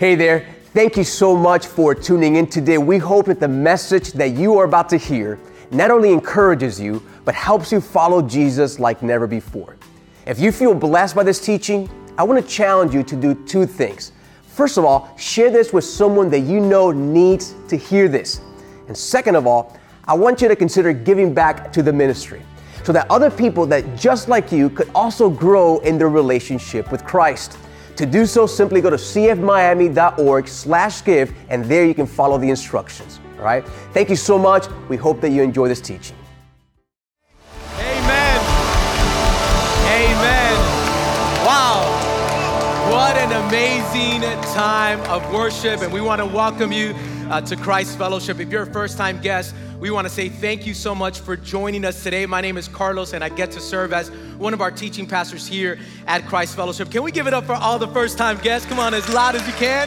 Hey there. Thank you so much for tuning in today. We hope that the message that you are about to hear not only encourages you, but helps you follow Jesus like never before. If you feel blessed by this teaching, I want to challenge you to do two things. First of all, share this with someone that you know needs to hear this. And second of all, I want you to consider giving back to the ministry so that other people that just like you could also grow in their relationship with Christ. To do so, simply go to cfmiami.org slash give, and there you can follow the instructions. All right? Thank you so much. We hope that you enjoy this teaching. Amen. Amen. Wow. What an amazing time of worship. And we want to welcome you uh, to Christ Fellowship. If you're a first time guest, we want to say thank you so much for joining us today. My name is Carlos, and I get to serve as one of our teaching pastors here at Christ Fellowship. Can we give it up for all the first time guests? Come on, as loud as you can.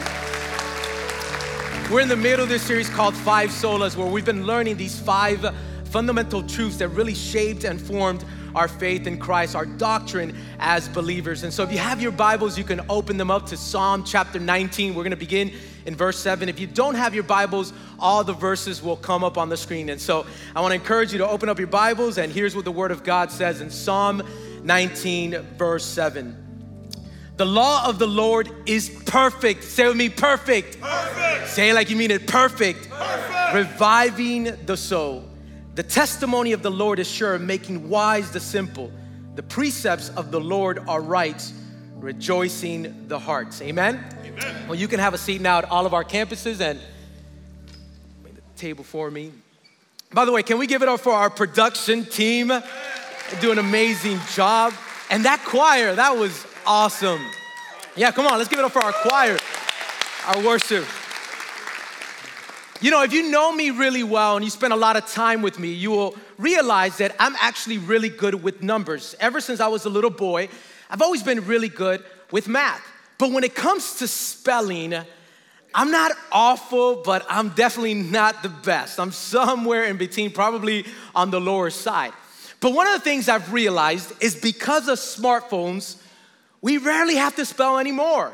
We're in the middle of this series called Five Solas, where we've been learning these five fundamental truths that really shaped and formed our faith in Christ, our doctrine as believers. And so, if you have your Bibles, you can open them up to Psalm chapter 19. We're going to begin in verse 7. If you don't have your Bibles, all the verses will come up on the screen. And so, I want to encourage you to open up your Bibles, and here's what the Word of God says in Psalm 19, verse 7. The law of the Lord is perfect. Say with me, perfect. Perfect. Say it like you mean it, perfect. Perfect. Reviving the soul. The testimony of the Lord is sure, making wise the simple. The precepts of the Lord are right, rejoicing the hearts. Amen? Amen. Well, you can have a seat now at all of our campuses and the table for me. By the way, can we give it up for our production team? Do an amazing job. And that choir, that was awesome. Yeah, come on, let's give it up for our choir, our worship. You know, if you know me really well and you spend a lot of time with me, you will realize that I'm actually really good with numbers. Ever since I was a little boy, I've always been really good with math. But when it comes to spelling, I'm not awful, but I'm definitely not the best. I'm somewhere in between, probably on the lower side. But one of the things I've realized is because of smartphones, we rarely have to spell anymore.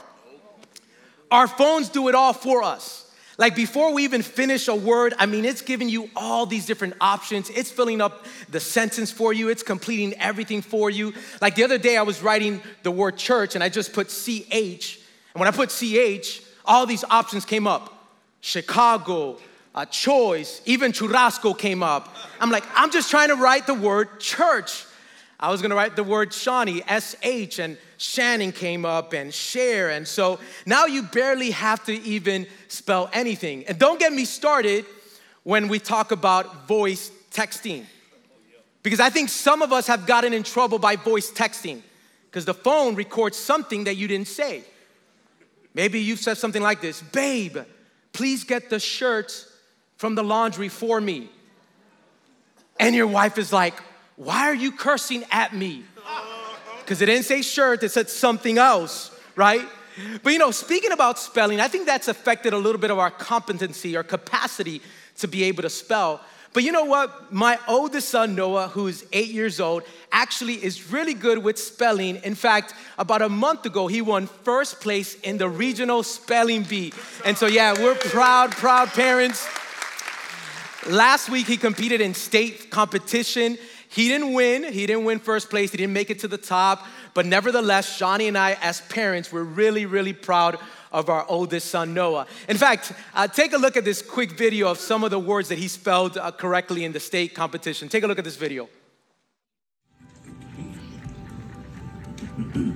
Our phones do it all for us. Like before we even finish a word, I mean, it's giving you all these different options. It's filling up the sentence for you, it's completing everything for you. Like the other day, I was writing the word church and I just put CH. And when I put CH, all these options came up Chicago, uh, choice, even churrasco came up. I'm like, I'm just trying to write the word church. I was gonna write the word Shawnee, S H, and Shannon came up and share. And so now you barely have to even spell anything. And don't get me started when we talk about voice texting. Because I think some of us have gotten in trouble by voice texting because the phone records something that you didn't say. Maybe you've said something like this Babe, please get the shirt from the laundry for me. And your wife is like, Why are you cursing at me? Uh-huh. Because it didn't say shirt, it said something else, right? But you know, speaking about spelling, I think that's affected a little bit of our competency or capacity to be able to spell. But you know what? My oldest son, Noah, who's eight years old, actually is really good with spelling. In fact, about a month ago, he won first place in the regional spelling bee. And so, yeah, we're proud, proud parents. Last week, he competed in state competition. He didn't win. He didn't win first place. He didn't make it to the top. But nevertheless, Shawnee and I, as parents, we're really, really proud of our oldest son, Noah. In fact, uh, take a look at this quick video of some of the words that he spelled uh, correctly in the state competition. Take a look at this video.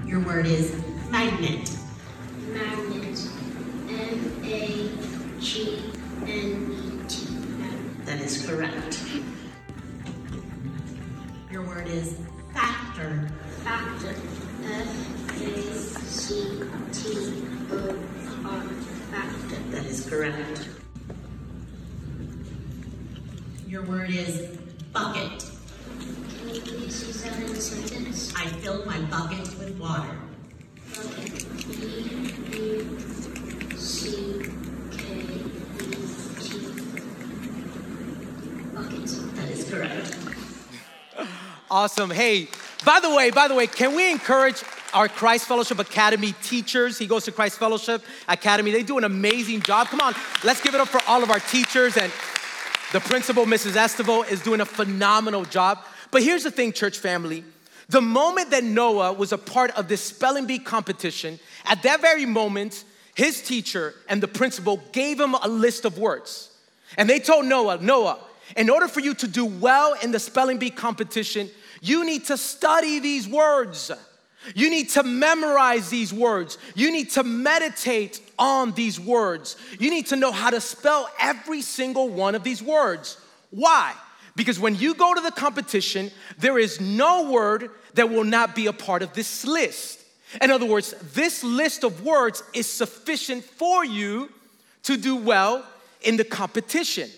Your word is magnet. Magnet. M A G N E T. That is correct. Your word is factor. Factor. F A C T O R. Factor. That is correct. Your word is bucket. Can you please use that in a sentence? I filled my bucket with water. Okay. B U C K E T. Bucket. That is correct. Awesome. Hey, by the way, by the way, can we encourage our Christ Fellowship Academy teachers. He goes to Christ Fellowship Academy. They do an amazing job. Come on, let's give it up for all of our teachers. And the principal, Mrs. Estevo, is doing a phenomenal job. But here's the thing, church family. The moment that Noah was a part of this spelling bee competition, at that very moment, his teacher and the principal gave him a list of words. And they told Noah, Noah, in order for you to do well in the spelling bee competition, you need to study these words. You need to memorize these words. You need to meditate on these words. You need to know how to spell every single one of these words. Why? Because when you go to the competition, there is no word that will not be a part of this list. In other words, this list of words is sufficient for you to do well in the competition.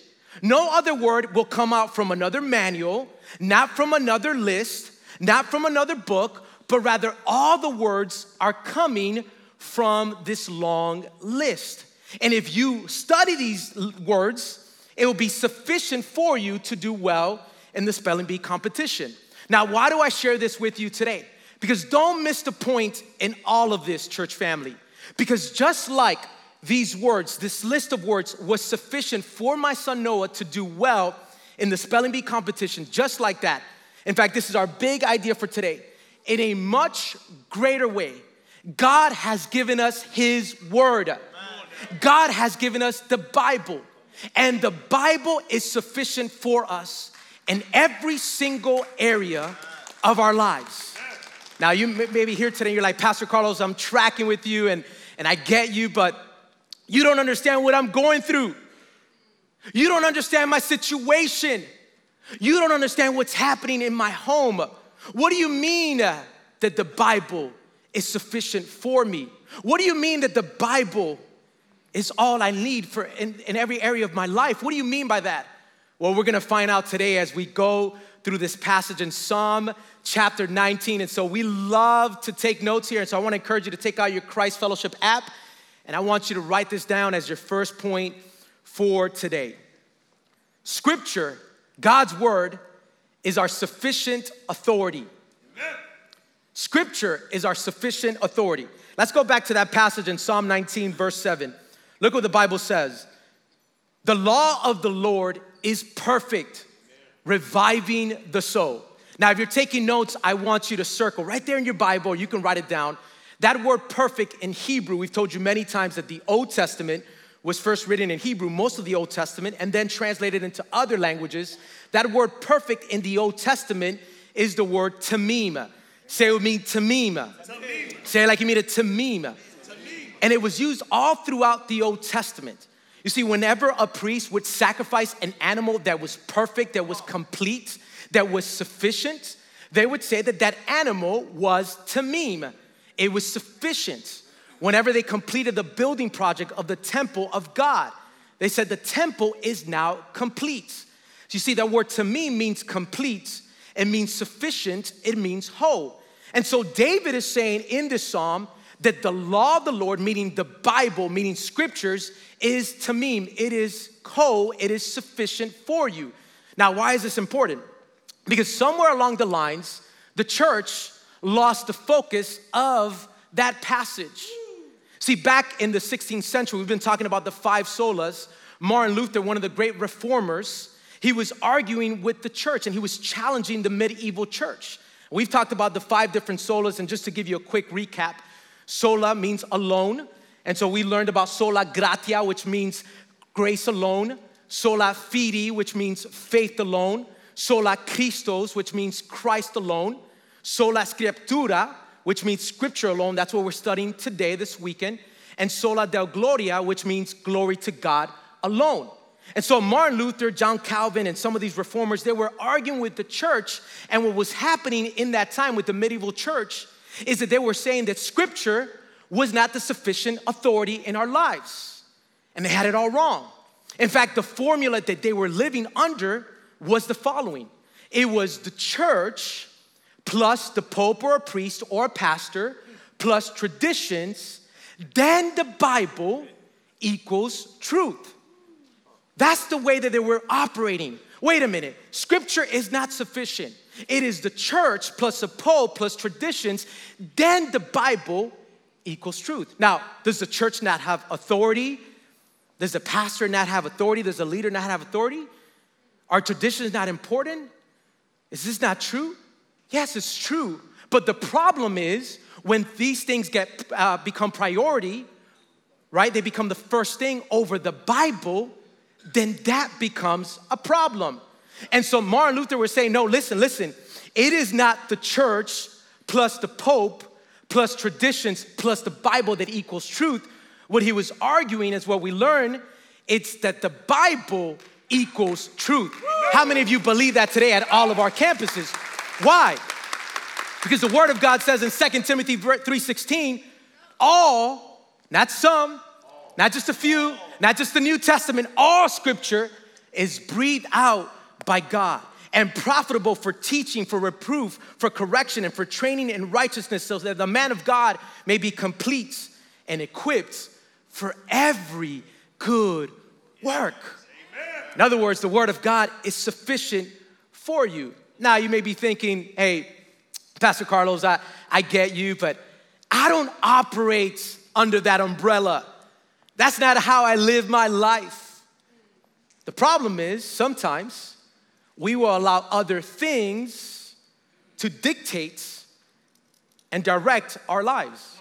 No other word will come out from another manual, not from another list, not from another book, but rather all the words are coming from this long list. And if you study these words, it will be sufficient for you to do well in the spelling bee competition. Now, why do I share this with you today? Because don't miss the point in all of this, church family. Because just like these words, this list of words was sufficient for my son Noah to do well in the spelling bee competition, just like that. In fact, this is our big idea for today. In a much greater way, God has given us His Word. God has given us the Bible. And the Bible is sufficient for us in every single area of our lives. Now, you may be here today, and you're like, Pastor Carlos, I'm tracking with you and, and I get you, but you don't understand what I'm going through. You don't understand my situation. You don't understand what's happening in my home. What do you mean that the Bible is sufficient for me? What do you mean that the Bible is all I need for in, in every area of my life. What do you mean by that? Well, we're gonna find out today as we go through this passage in Psalm chapter 19. And so we love to take notes here. And so I wanna encourage you to take out your Christ Fellowship app and I want you to write this down as your first point for today. Scripture, God's word, is our sufficient authority. Scripture is our sufficient authority. Let's go back to that passage in Psalm 19, verse 7. Look what the Bible says. The law of the Lord is perfect, reviving the soul. Now, if you're taking notes, I want you to circle right there in your Bible, you can write it down. That word perfect in Hebrew, we've told you many times that the Old Testament was first written in Hebrew, most of the Old Testament, and then translated into other languages. That word perfect in the Old Testament is the word tamim. Say it with me, tamim. tamim. Say it like you mean it, tamim. And it was used all throughout the Old Testament. You see, whenever a priest would sacrifice an animal that was perfect, that was complete, that was sufficient, they would say that that animal was tamim. It was sufficient. Whenever they completed the building project of the temple of God, they said the temple is now complete. So you see, that word tamim means complete, it means sufficient, it means whole. And so David is saying in this psalm, that the law of the Lord, meaning the Bible, meaning scriptures, is tamim. It is ko, it is sufficient for you. Now, why is this important? Because somewhere along the lines, the church lost the focus of that passage. See, back in the 16th century, we've been talking about the five solas. Martin Luther, one of the great reformers, he was arguing with the church and he was challenging the medieval church. We've talked about the five different solas, and just to give you a quick recap, Sola means alone. And so we learned about sola gratia, which means grace alone. Sola fide, which means faith alone. Sola Christos, which means Christ alone. Sola scriptura, which means scripture alone. That's what we're studying today, this weekend. And sola Deo gloria, which means glory to God alone. And so Martin Luther, John Calvin, and some of these reformers, they were arguing with the church. And what was happening in that time with the medieval church is that they were saying that scripture was not the sufficient authority in our lives. And they had it all wrong. In fact, the formula that they were living under was the following it was the church plus the pope or a priest or a pastor plus traditions, then the Bible equals truth. That's the way that they were operating. Wait a minute, scripture is not sufficient. It is the church plus the pope plus traditions, then the Bible equals truth. Now, does the church not have authority? Does the pastor not have authority? Does the leader not have authority? Are traditions not important? Is this not true? Yes, it's true. But the problem is when these things get uh, become priority, right? They become the first thing over the Bible, then that becomes a problem. And so Martin Luther was saying, no, listen, listen. It is not the church plus the pope plus traditions plus the Bible that equals truth. What he was arguing is what we learn. It's that the Bible equals truth. How many of you believe that today at all of our campuses? Why? Because the word of God says in 2 Timothy 3:16, all, not some, not just a few, not just the New Testament, all scripture is breathed out by God and profitable for teaching, for reproof, for correction, and for training in righteousness, so that the man of God may be complete and equipped for every good work. In other words, the word of God is sufficient for you. Now, you may be thinking, hey, Pastor Carlos, I, I get you, but I don't operate under that umbrella. That's not how I live my life. The problem is sometimes we will allow other things to dictate and direct our lives.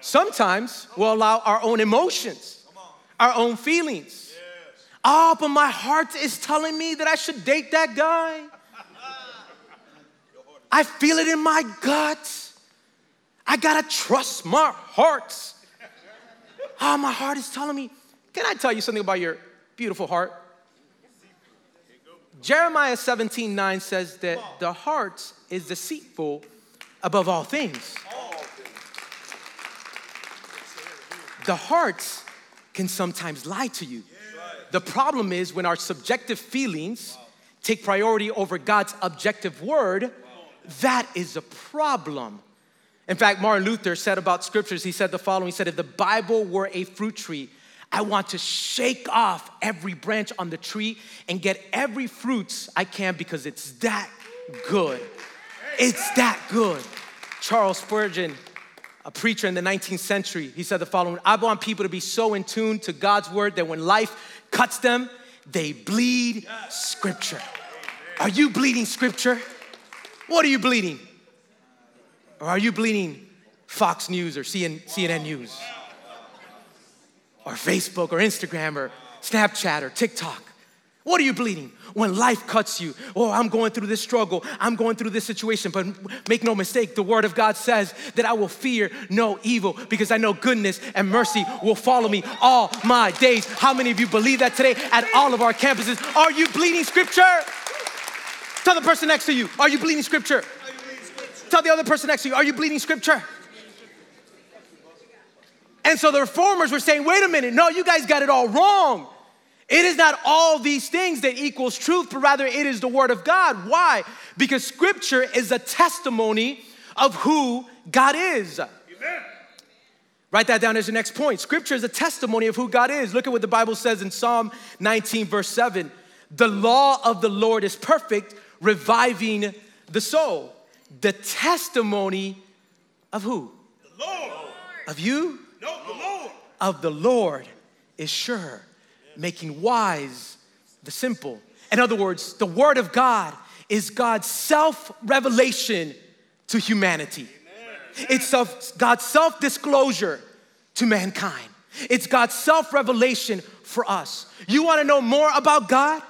Sometimes we'll allow our own emotions, our own feelings. Oh, but my heart is telling me that I should date that guy. I feel it in my gut. I gotta trust my heart. Oh, my heart is telling me. Can I tell you something about your beautiful heart? Jeremiah 17 9 says that the heart is deceitful above all things. The heart can sometimes lie to you. The problem is when our subjective feelings take priority over God's objective word, that is a problem. In fact, Martin Luther said about scriptures, he said the following He said, If the Bible were a fruit tree, I want to shake off every branch on the tree and get every fruits I can because it's that good. It's that good. Charles Spurgeon, a preacher in the 19th century, he said the following I want people to be so in tune to God's word that when life cuts them, they bleed scripture. Are you bleeding scripture? What are you bleeding? Or are you bleeding Fox News or CNN News? Or Facebook or Instagram or Snapchat or TikTok? What are you bleeding? When life cuts you, oh, I'm going through this struggle, I'm going through this situation, but make no mistake, the Word of God says that I will fear no evil because I know goodness and mercy will follow me all my days. How many of you believe that today at all of our campuses? Are you bleeding Scripture? Tell the person next to you, are you bleeding Scripture? Tell the other person next to you, are you bleeding Scripture? And so the reformers were saying, wait a minute, no, you guys got it all wrong. It is not all these things that equals truth, but rather it is the word of God. Why? Because scripture is a testimony of who God is. Amen. Write that down as your next point. Scripture is a testimony of who God is. Look at what the Bible says in Psalm 19, verse 7. The law of the Lord is perfect, reviving the soul. The testimony of who? The Lord. Of you? No, the Lord. Of the Lord is sure, making wise the simple. In other words, the Word of God is God's self revelation to humanity. It's of God's self disclosure to mankind. It's God's self revelation for us. You wanna know more about God?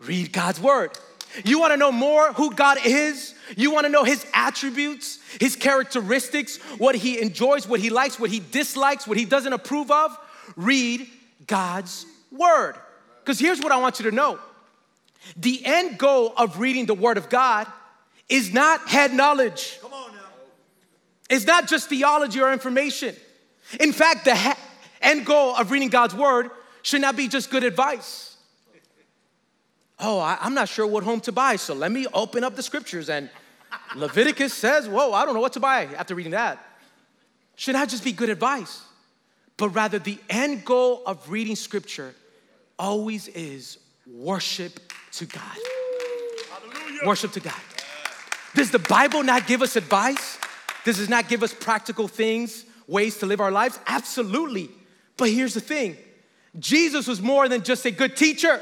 Read God's Word. You wanna know more who God is? You wanna know His attributes, His characteristics, what He enjoys, what He likes, what He dislikes, what He doesn't approve of? Read God's Word. Because here's what I want you to know the end goal of reading the Word of God is not head knowledge. Come on now. It's not just theology or information. In fact, the end goal of reading God's Word should not be just good advice. Oh, I, I'm not sure what home to buy, so let me open up the scriptures. And Leviticus says, Whoa, I don't know what to buy after reading that. Should not just be good advice, but rather the end goal of reading scripture always is worship to God. Hallelujah. Worship to God. Does the Bible not give us advice? Does it not give us practical things, ways to live our lives? Absolutely. But here's the thing Jesus was more than just a good teacher.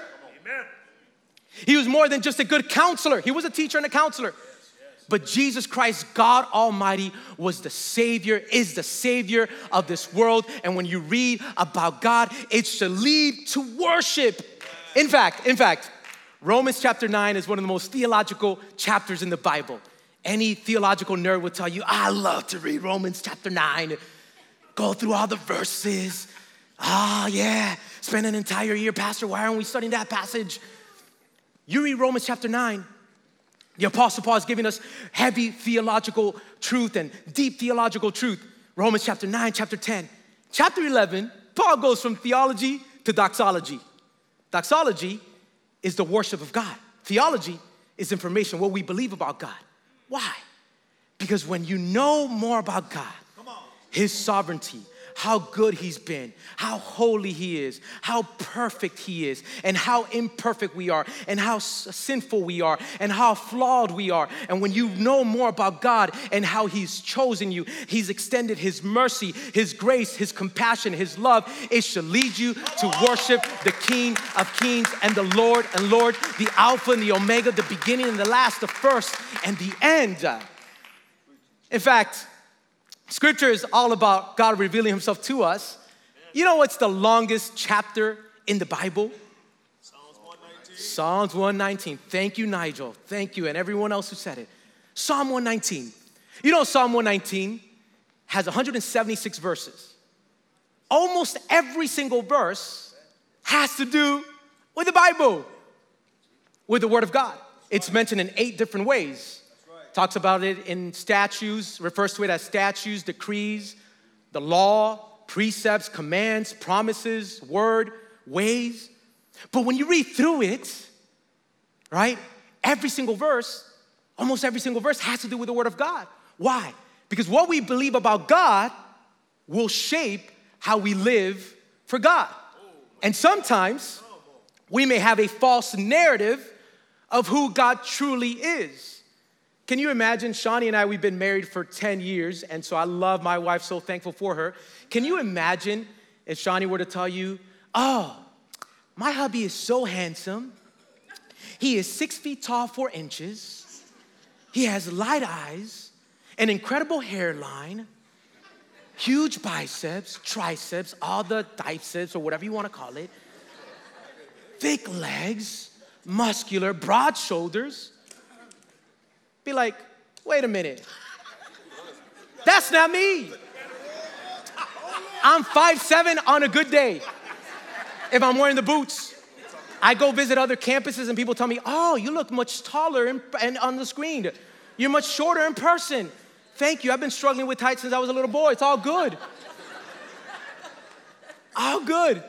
He was more than just a good counselor. He was a teacher and a counselor. But Jesus Christ, God Almighty, was the Savior, is the Savior of this world. And when you read about God, it should lead to worship. In fact, in fact, Romans chapter 9 is one of the most theological chapters in the Bible. Any theological nerd will tell you, I love to read Romans chapter 9, go through all the verses. Ah, oh, yeah, spend an entire year, Pastor. Why aren't we studying that passage? You read Romans chapter 9, the Apostle Paul is giving us heavy theological truth and deep theological truth. Romans chapter 9, chapter 10. Chapter 11, Paul goes from theology to doxology. Doxology is the worship of God, theology is information, what we believe about God. Why? Because when you know more about God, His sovereignty, how good he's been, how holy he is, how perfect he is, and how imperfect we are, and how sinful we are, and how flawed we are. And when you know more about God and how he's chosen you, he's extended his mercy, his grace, his compassion, his love, it should lead you to worship the King of Kings and the Lord and Lord, the Alpha and the Omega, the beginning and the last, the first and the end. In fact, Scripture is all about God revealing Himself to us. You know what's the longest chapter in the Bible? Psalms 119. Psalms 119. Thank you, Nigel. Thank you, and everyone else who said it. Psalm 119. You know, Psalm 119 has 176 verses. Almost every single verse has to do with the Bible, with the Word of God. It's mentioned in eight different ways talks about it in statutes, refers to it as statutes, decrees, the law, precepts, commands, promises, word, ways. But when you read through it, right, every single verse, almost every single verse has to do with the Word of God. Why? Because what we believe about God will shape how we live for God. And sometimes we may have a false narrative of who God truly is. Can you imagine? Shawnee and I, we've been married for 10 years, and so I love my wife, so thankful for her. Can you imagine if Shawnee were to tell you, Oh, my hubby is so handsome. He is six feet tall, four inches. He has light eyes, an incredible hairline, huge biceps, triceps, all the biceps, or whatever you want to call it, thick legs, muscular, broad shoulders be like, wait a minute. That's not me. I'm five seven on a good day if I'm wearing the boots. I go visit other campuses and people tell me, oh, you look much taller in, and on the screen. You're much shorter in person. Thank you. I've been struggling with height since I was a little boy. It's all good. all good.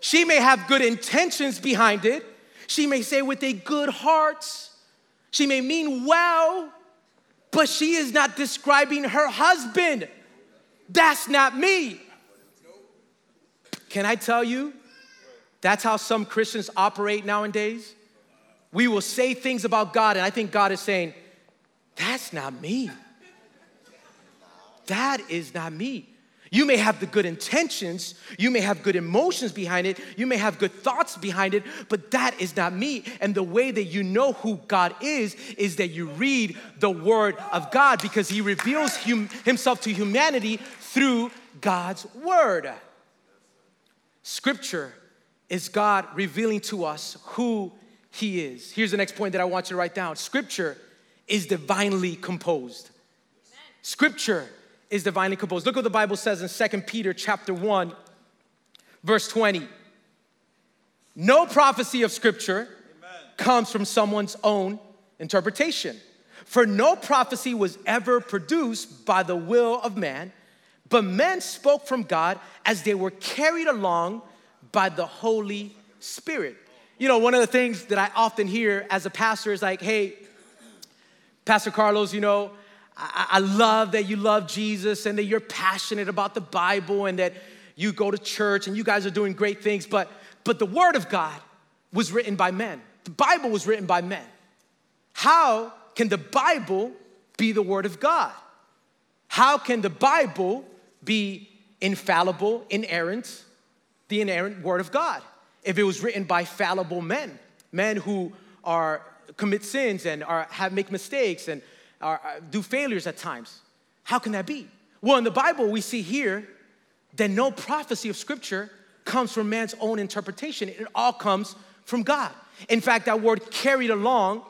She may have good intentions behind it. She may say with a good heart, she may mean well, but she is not describing her husband. That's not me. Can I tell you? That's how some Christians operate nowadays. We will say things about God, and I think God is saying, That's not me. That is not me. You may have the good intentions, you may have good emotions behind it, you may have good thoughts behind it, but that is not me. And the way that you know who God is is that you read the Word of God because He reveals hum- Himself to humanity through God's Word. Scripture is God revealing to us who He is. Here's the next point that I want you to write down Scripture is divinely composed. Scripture is divinely composed. Look what the Bible says in 2 Peter chapter 1, verse 20. No prophecy of scripture Amen. comes from someone's own interpretation. For no prophecy was ever produced by the will of man, but men spoke from God as they were carried along by the Holy Spirit. You know, one of the things that I often hear as a pastor is like, hey, Pastor Carlos, you know, I, I love that you love Jesus and that you're passionate about the Bible and that you go to church and you guys are doing great things, but, but the Word of God was written by men. The Bible was written by men. how can the Bible be the Word of God? How can the Bible be infallible, inerrant, the inerrant Word of God? If it was written by fallible men, men who are commit sins and are, have make mistakes and are- do failures at times, how can that be? Well, in the Bible, we see here that no prophecy of Scripture comes from man's own interpretation. It all comes from God. In fact, that word carried along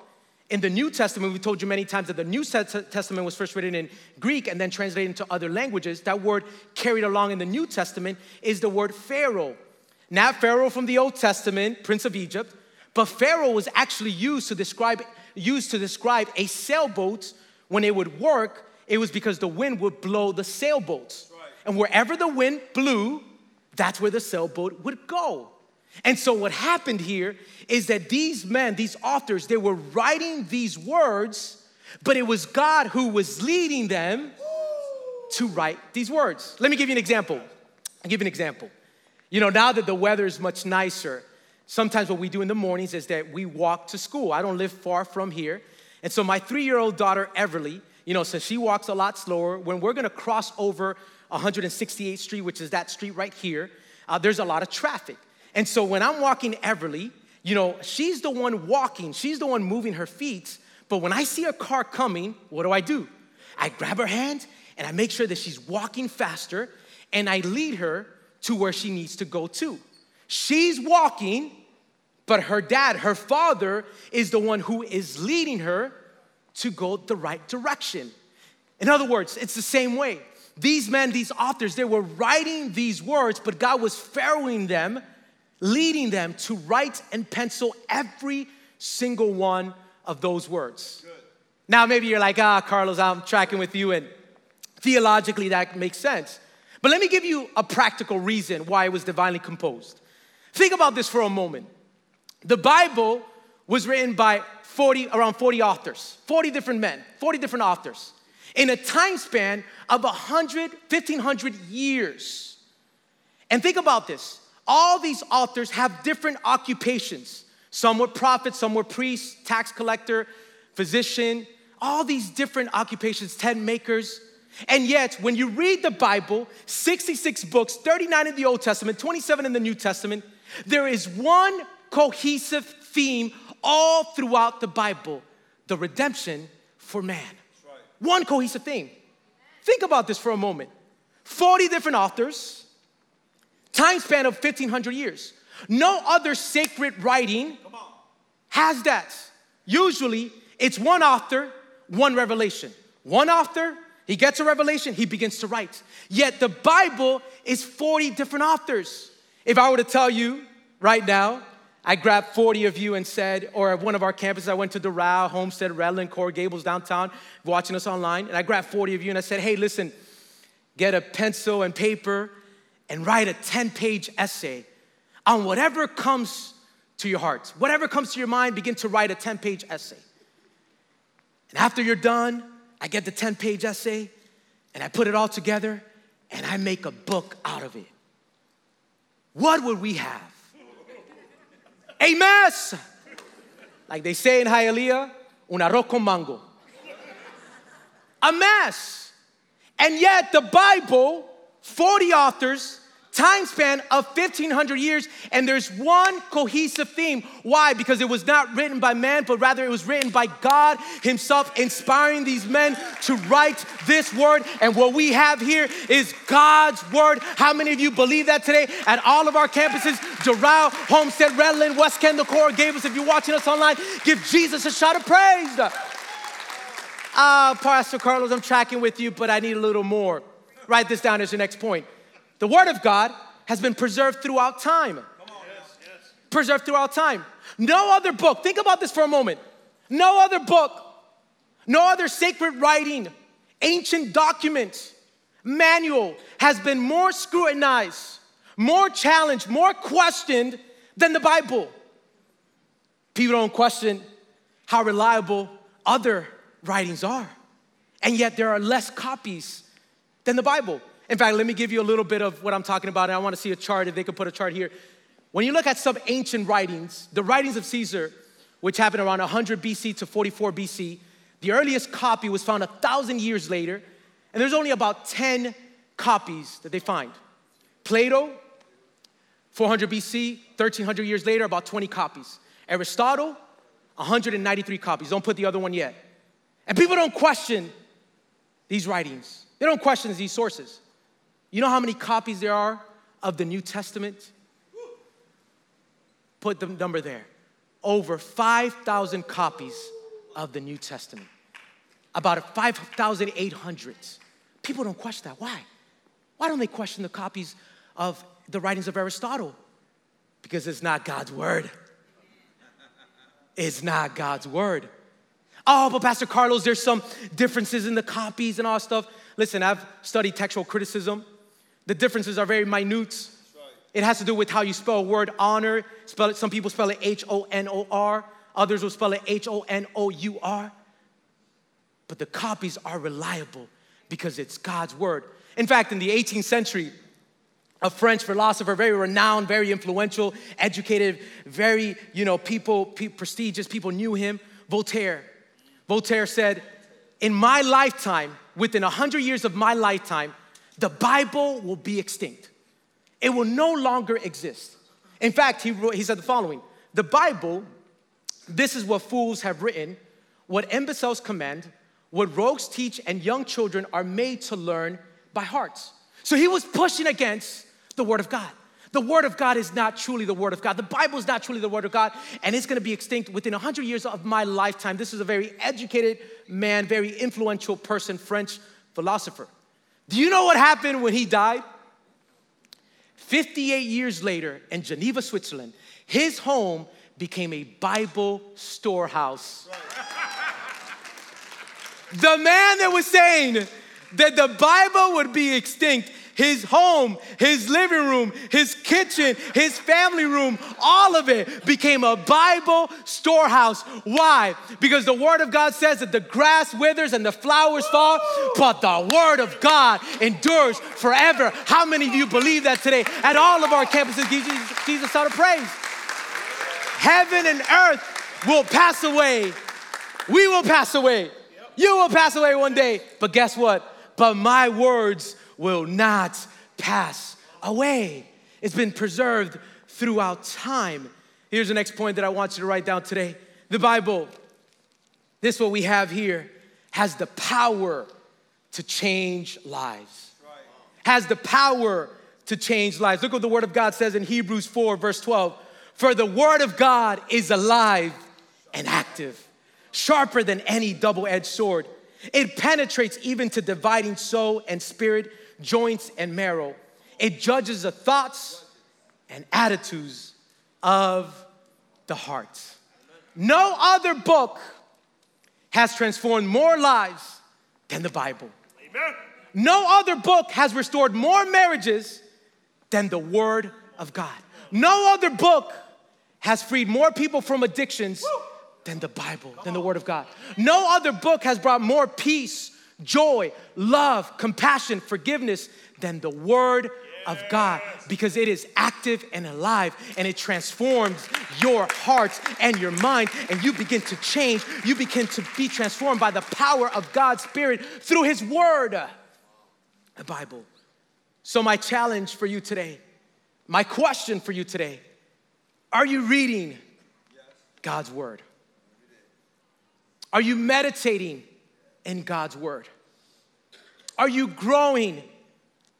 in the New Testament, we told you many times that the New Testament was first written in Greek and then translated into other languages. That word carried along in the New Testament is the word Pharaoh. Not Pharaoh from the Old Testament, Prince of Egypt, but Pharaoh was actually used to describe used to describe a sailboat when it would work. It was because the wind would blow the sailboats, and wherever the wind blew, that's where the sailboat would go. And so what happened here is that these men, these authors, they were writing these words, but it was God who was leading them to write these words. Let me give you an example. I'll give you an example. You know, now that the weather is much nicer, sometimes what we do in the mornings is that we walk to school. I don't live far from here. And so my three year old daughter, Everly, you know, since she walks a lot slower, when we're gonna cross over 168th Street, which is that street right here, uh, there's a lot of traffic. And so when I'm walking Everly, you know, she's the one walking, she's the one moving her feet. But when I see a car coming, what do I do? I grab her hand and I make sure that she's walking faster and I lead her to where she needs to go to. She's walking, but her dad, her father, is the one who is leading her to go the right direction. In other words, it's the same way. These men, these authors, they were writing these words, but God was farrowing them, leading them to write and pencil every single one of those words. Now, maybe you're like, ah, Carlos, I'm tracking with you, and theologically that makes sense. But let me give you a practical reason why it was divinely composed. Think about this for a moment. The Bible was written by 40, around 40 authors, 40 different men, 40 different authors, in a time span of 100, 1500 years. And think about this all these authors have different occupations. Some were prophets, some were priests, tax collector, physician, all these different occupations, tent makers. And yet, when you read the Bible, 66 books, 39 in the Old Testament, 27 in the New Testament, there is one cohesive theme all throughout the Bible the redemption for man. One cohesive theme. Think about this for a moment 40 different authors, time span of 1500 years. No other sacred writing has that. Usually, it's one author, one revelation. One author, he gets a revelation, he begins to write. Yet the Bible is 40 different authors. If I were to tell you right now, I grabbed 40 of you and said, or at one of our campuses, I went to Doral, Homestead, Redland, Coral Gables, downtown, watching us online, and I grabbed 40 of you and I said, hey, listen, get a pencil and paper and write a 10 page essay on whatever comes to your heart. Whatever comes to your mind, begin to write a 10 page essay. And after you're done, I get the 10 page essay and I put it all together and I make a book out of it. What would we have? A mess! Like they say in Hialeah, un arroz con mango. A mess. And yet the Bible, 40 authors, time span of 1500 years, and there's one cohesive theme. Why? Because it was not written by man, but rather it was written by God Himself, inspiring these men to write this word. And what we have here is God's word. How many of you believe that today at all of our campuses? Doral, Homestead, Redland, West Kendall, Coral Gables. If you're watching us online, give Jesus a shout of praise. Ah, Pastor Carlos, I'm tracking with you, but I need a little more. Write this down as your next point. The Word of God has been preserved throughout time. Preserved throughout time. No other book, think about this for a moment. No other book, no other sacred writing, ancient document, manual has been more scrutinized, more challenged, more questioned than the Bible. People don't question how reliable other writings are. And yet there are less copies than the Bible. In fact, let me give you a little bit of what I'm talking about. And I want to see a chart, if they could put a chart here. When you look at some ancient writings, the writings of Caesar which happened around 100 BC to 44 BC. The earliest copy was found a thousand years later, and there's only about 10 copies that they find. Plato, 400 BC, 1300 years later, about 20 copies. Aristotle, 193 copies. Don't put the other one yet. And people don't question these writings, they don't question these sources. You know how many copies there are of the New Testament? Put the number there. Over 5,000 copies of the New Testament. About 5,800. People don't question that. Why? Why don't they question the copies of the writings of Aristotle? Because it's not God's word. It's not God's word. Oh, but Pastor Carlos, there's some differences in the copies and all stuff. Listen, I've studied textual criticism. The differences are very minute. It has to do with how you spell a word honor. Spell it, some people spell it H O N O R, others will spell it H O N O U R. But the copies are reliable because it's God's word. In fact, in the 18th century, a French philosopher, very renowned, very influential, educated, very, you know, people, pe- prestigious, people knew him, Voltaire. Voltaire said, In my lifetime, within 100 years of my lifetime, the Bible will be extinct. It will no longer exist. In fact, he, wrote, he said the following The Bible, this is what fools have written, what imbeciles command, what rogues teach, and young children are made to learn by hearts. So he was pushing against the Word of God. The Word of God is not truly the Word of God. The Bible is not truly the Word of God, and it's gonna be extinct within 100 years of my lifetime. This is a very educated man, very influential person, French philosopher. Do you know what happened when he died? 58 years later in Geneva, Switzerland, his home became a Bible storehouse. The man that was saying that the Bible would be extinct, his home, his living room, his kitchen, his family room, all of it became a Bible storehouse. Why? Because the Word of God says that the grass withers and the flowers fall, but the Word of God endures forever. How many of you believe that today? At all of our campuses, give Jesus, Jesus shout of praise. Heaven and earth will pass away. We will pass away. You will pass away one day. But guess what? But my words will not pass away. It's been preserved throughout time. Here's the next point that I want you to write down today. The Bible, this what we have here, has the power to change lives. Has the power to change lives. Look what the Word of God says in Hebrews 4, verse 12. For the Word of God is alive and active, sharper than any double edged sword. It penetrates even to dividing soul and spirit, joints and marrow. It judges the thoughts and attitudes of the heart. No other book has transformed more lives than the Bible. Amen. No other book has restored more marriages than the Word of God. No other book has freed more people from addictions than the Bible, than the Word of God. No other book has brought more peace, joy, love, compassion, forgiveness than the Word of God because it is active and alive and it transforms your hearts and your mind and you begin to change. You begin to be transformed by the power of God's Spirit through His Word, the Bible. So, my challenge for you today, my question for you today, are you reading God's Word? Are you meditating in God's Word? Are you growing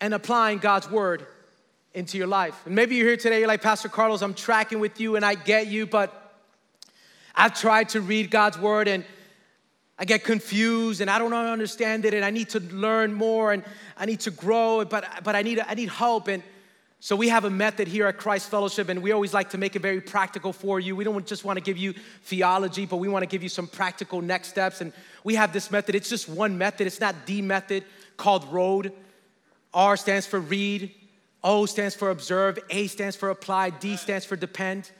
and applying God's Word into your life? And maybe you're here today, you're like, Pastor Carlos, I'm tracking with you and I get you, but I've tried to read God's Word and I get confused and I don't understand it and I need to learn more and I need to grow, but, but I, need, I need help. And so we have a method here at Christ Fellowship and we always like to make it very practical for you. We don't just want to give you theology, but we want to give you some practical next steps. And we have this method. It's just one method. It's not the method called ROAD. R stands for read, O stands for observe, A stands for apply, D stands for depend.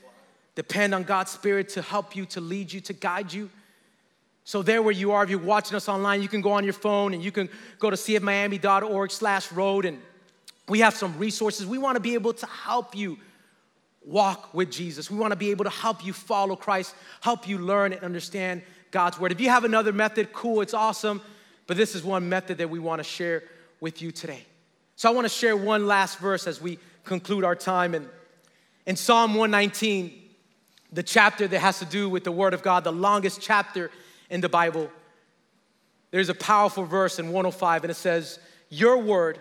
Depend on God's Spirit to help you, to lead you, to guide you. So there where you are, if you're watching us online, you can go on your phone and you can go to cfmiami.org slash road and we have some resources. We want to be able to help you walk with Jesus. We want to be able to help you follow Christ, help you learn and understand God's word. If you have another method, cool, it's awesome. But this is one method that we want to share with you today. So I want to share one last verse as we conclude our time. And in Psalm 119, the chapter that has to do with the Word of God, the longest chapter in the Bible, there's a powerful verse in 105, and it says, Your Word,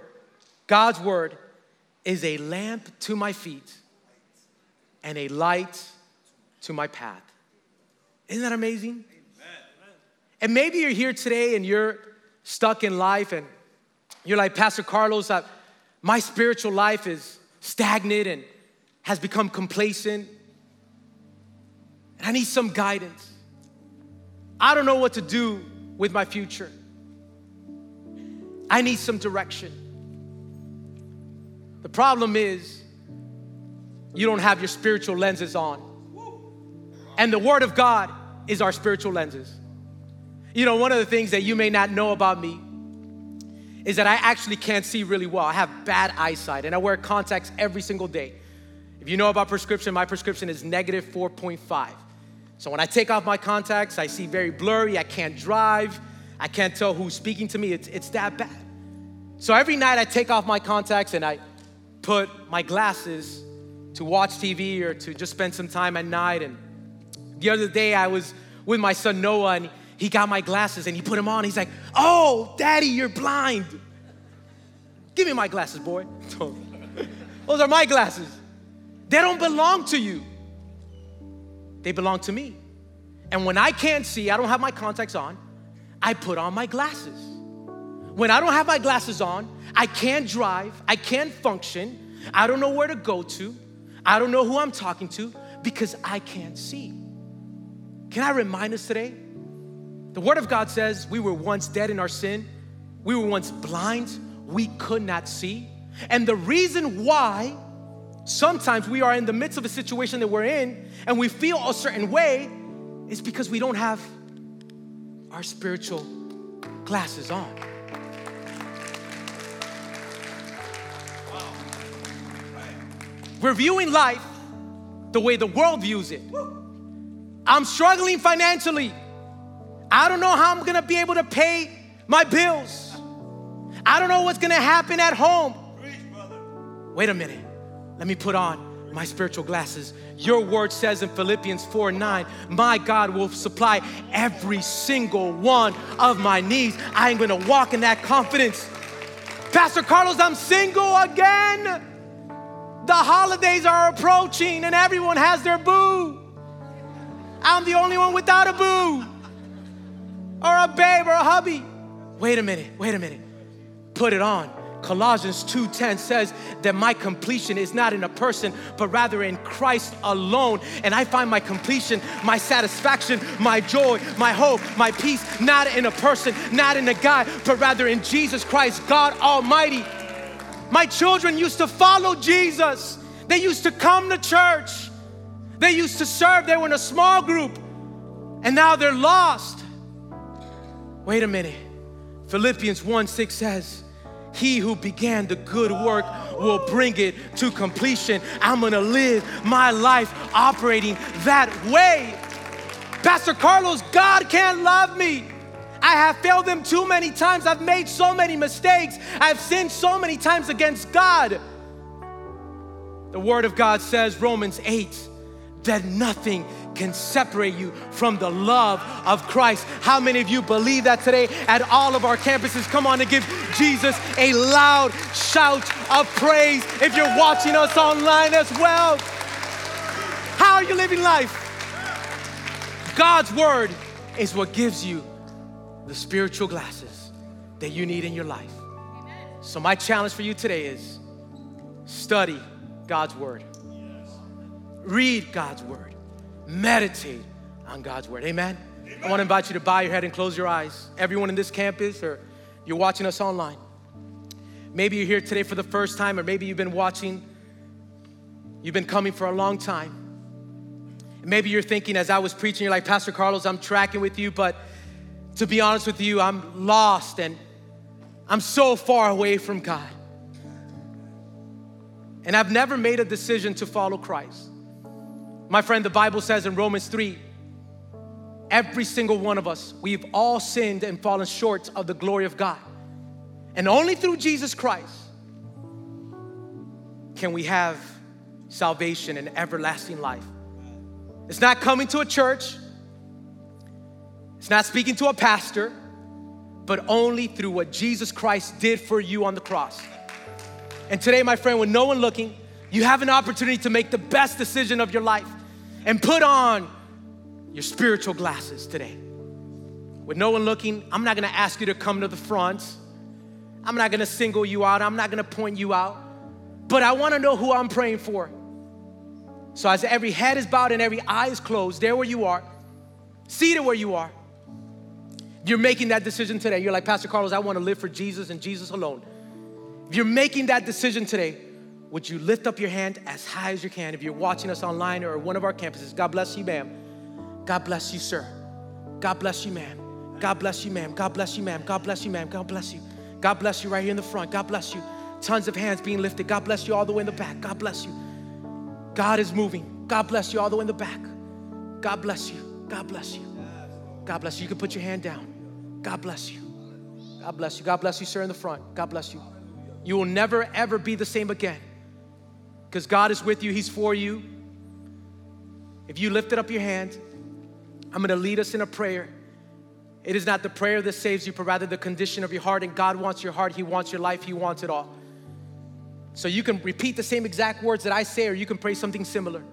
God's Word, is a lamp to my feet and a light to my path. Isn't that amazing? And maybe you're here today and you're stuck in life and you're like, Pastor Carlos, I, my spiritual life is stagnant and has become complacent. And I need some guidance. I don't know what to do with my future. I need some direction. The problem is, you don't have your spiritual lenses on. And the Word of God is our spiritual lenses. You know, one of the things that you may not know about me is that I actually can't see really well. I have bad eyesight and I wear contacts every single day. If you know about prescription, my prescription is negative 4.5. So when I take off my contacts, I see very blurry, I can't drive, I can't tell who's speaking to me. It's, it's that bad. So every night I take off my contacts and I put my glasses to watch TV or to just spend some time at night. And the other day I was with my son Noah and he got my glasses and he put them on. He's like, Oh, daddy, you're blind. Give me my glasses, boy. Those are my glasses. They don't belong to you, they belong to me. And when I can't see, I don't have my contacts on, I put on my glasses. When I don't have my glasses on, I can't drive, I can't function, I don't know where to go to, I don't know who I'm talking to because I can't see. Can I remind us today? The Word of God says we were once dead in our sin, we were once blind, we could not see. And the reason why sometimes we are in the midst of a situation that we're in and we feel a certain way is because we don't have our spiritual glasses on. We're viewing life the way the world views it. I'm struggling financially. I don't know how I'm gonna be able to pay my bills. I don't know what's gonna happen at home. Wait a minute. Let me put on my spiritual glasses. Your word says in Philippians 4 9, my God will supply every single one of my needs. I am gonna walk in that confidence. Pastor Carlos, I'm single again. The holidays are approaching and everyone has their boo. I'm the only one without a boo or a babe or a hubby. Wait a minute, wait a minute. Put it on. Colossians 2:10 says that my completion is not in a person but rather in Christ alone and I find my completion, my satisfaction, my joy, my hope, my peace not in a person, not in a guy but rather in Jesus Christ, God Almighty. My children used to follow Jesus. They used to come to church. They used to serve. They were in a small group. And now they're lost. Wait a minute. Philippians 1 6 says, He who began the good work will bring it to completion. I'm gonna live my life operating that way. Pastor Carlos, God can't love me. I have failed them too many times. I've made so many mistakes. I've sinned so many times against God. The Word of God says, Romans 8, that nothing can separate you from the love of Christ. How many of you believe that today at all of our campuses? Come on and give Jesus a loud shout of praise if you're watching us online as well. How are you living life? God's Word is what gives you the spiritual glasses that you need in your life. So, my challenge for you today is study God's Word, read God's Word, meditate on God's Word. Amen? I want to invite you to bow your head and close your eyes. Everyone in this campus, or you're watching us online. Maybe you're here today for the first time, or maybe you've been watching, you've been coming for a long time. Maybe you're thinking, as I was preaching, you're like, Pastor Carlos, I'm tracking with you, but to be honest with you, I'm lost and I'm so far away from God. And I've never made a decision to follow Christ. My friend, the Bible says in Romans 3 every single one of us, we've all sinned and fallen short of the glory of God. And only through Jesus Christ can we have salvation and everlasting life. It's not coming to a church, it's not speaking to a pastor, but only through what Jesus Christ did for you on the cross. And today, my friend, with no one looking, you have an opportunity to make the best decision of your life and put on your spiritual glasses today. With no one looking, I'm not gonna ask you to come to the front. I'm not gonna single you out. I'm not gonna point you out. But I wanna know who I'm praying for. So, as every head is bowed and every eye is closed, there where you are, seated where you are, you're making that decision today. You're like, Pastor Carlos, I wanna live for Jesus and Jesus alone. If you're making that decision today, would you lift up your hand as high as you can? If you're watching us online or one of our campuses, God bless you, ma'am. God bless you, sir. God bless you, ma'am. God bless you, ma'am. God bless you, ma'am. God bless you, ma'am. God bless you. God bless you right here in the front. God bless you. Tons of hands being lifted. God bless you all the way in the back. God bless you. God is moving. God bless you all the way in the back. God bless you. God bless you. God bless you. You can put your hand down. God bless you. God bless you. God bless you, sir, in the front. God bless you. You will never, ever be the same again because God is with you, He's for you. If you lifted up your hand, I'm gonna lead us in a prayer. It is not the prayer that saves you, but rather the condition of your heart. And God wants your heart, He wants your life, He wants it all. So you can repeat the same exact words that I say, or you can pray something similar.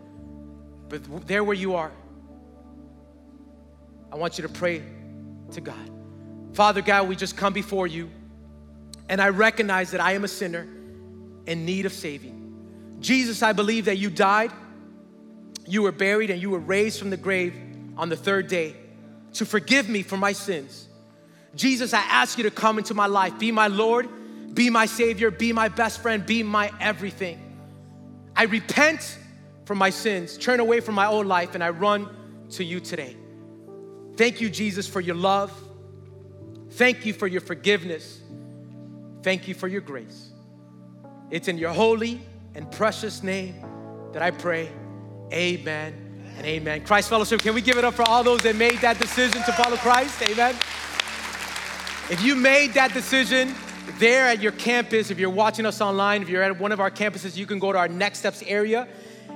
But there where you are, I want you to pray to God. Father God, we just come before you, and I recognize that I am a sinner in need of saving. Jesus, I believe that you died, you were buried, and you were raised from the grave on the third day to forgive me for my sins. Jesus, I ask you to come into my life, be my Lord, be my Savior, be my best friend, be my everything. I repent from my sins, turn away from my old life, and I run to you today. Thank you, Jesus, for your love. Thank you for your forgiveness. Thank you for your grace. It's in your holy and precious name that I pray. Amen and amen. Christ Fellowship, can we give it up for all those that made that decision to follow Christ? Amen. If you made that decision there at your campus, if you're watching us online, if you're at one of our campuses, you can go to our Next Steps area.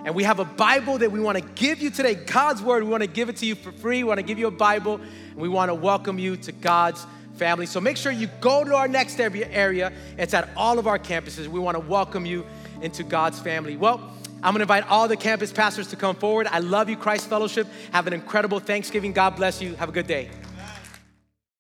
And we have a Bible that we want to give you today, God's Word. We want to give it to you for free. We want to give you a Bible, and we want to welcome you to God's family. So make sure you go to our next area. It's at all of our campuses. We want to welcome you into God's family. Well, I'm gonna invite all the campus pastors to come forward. I love you, Christ Fellowship. Have an incredible Thanksgiving. God bless you. Have a good day.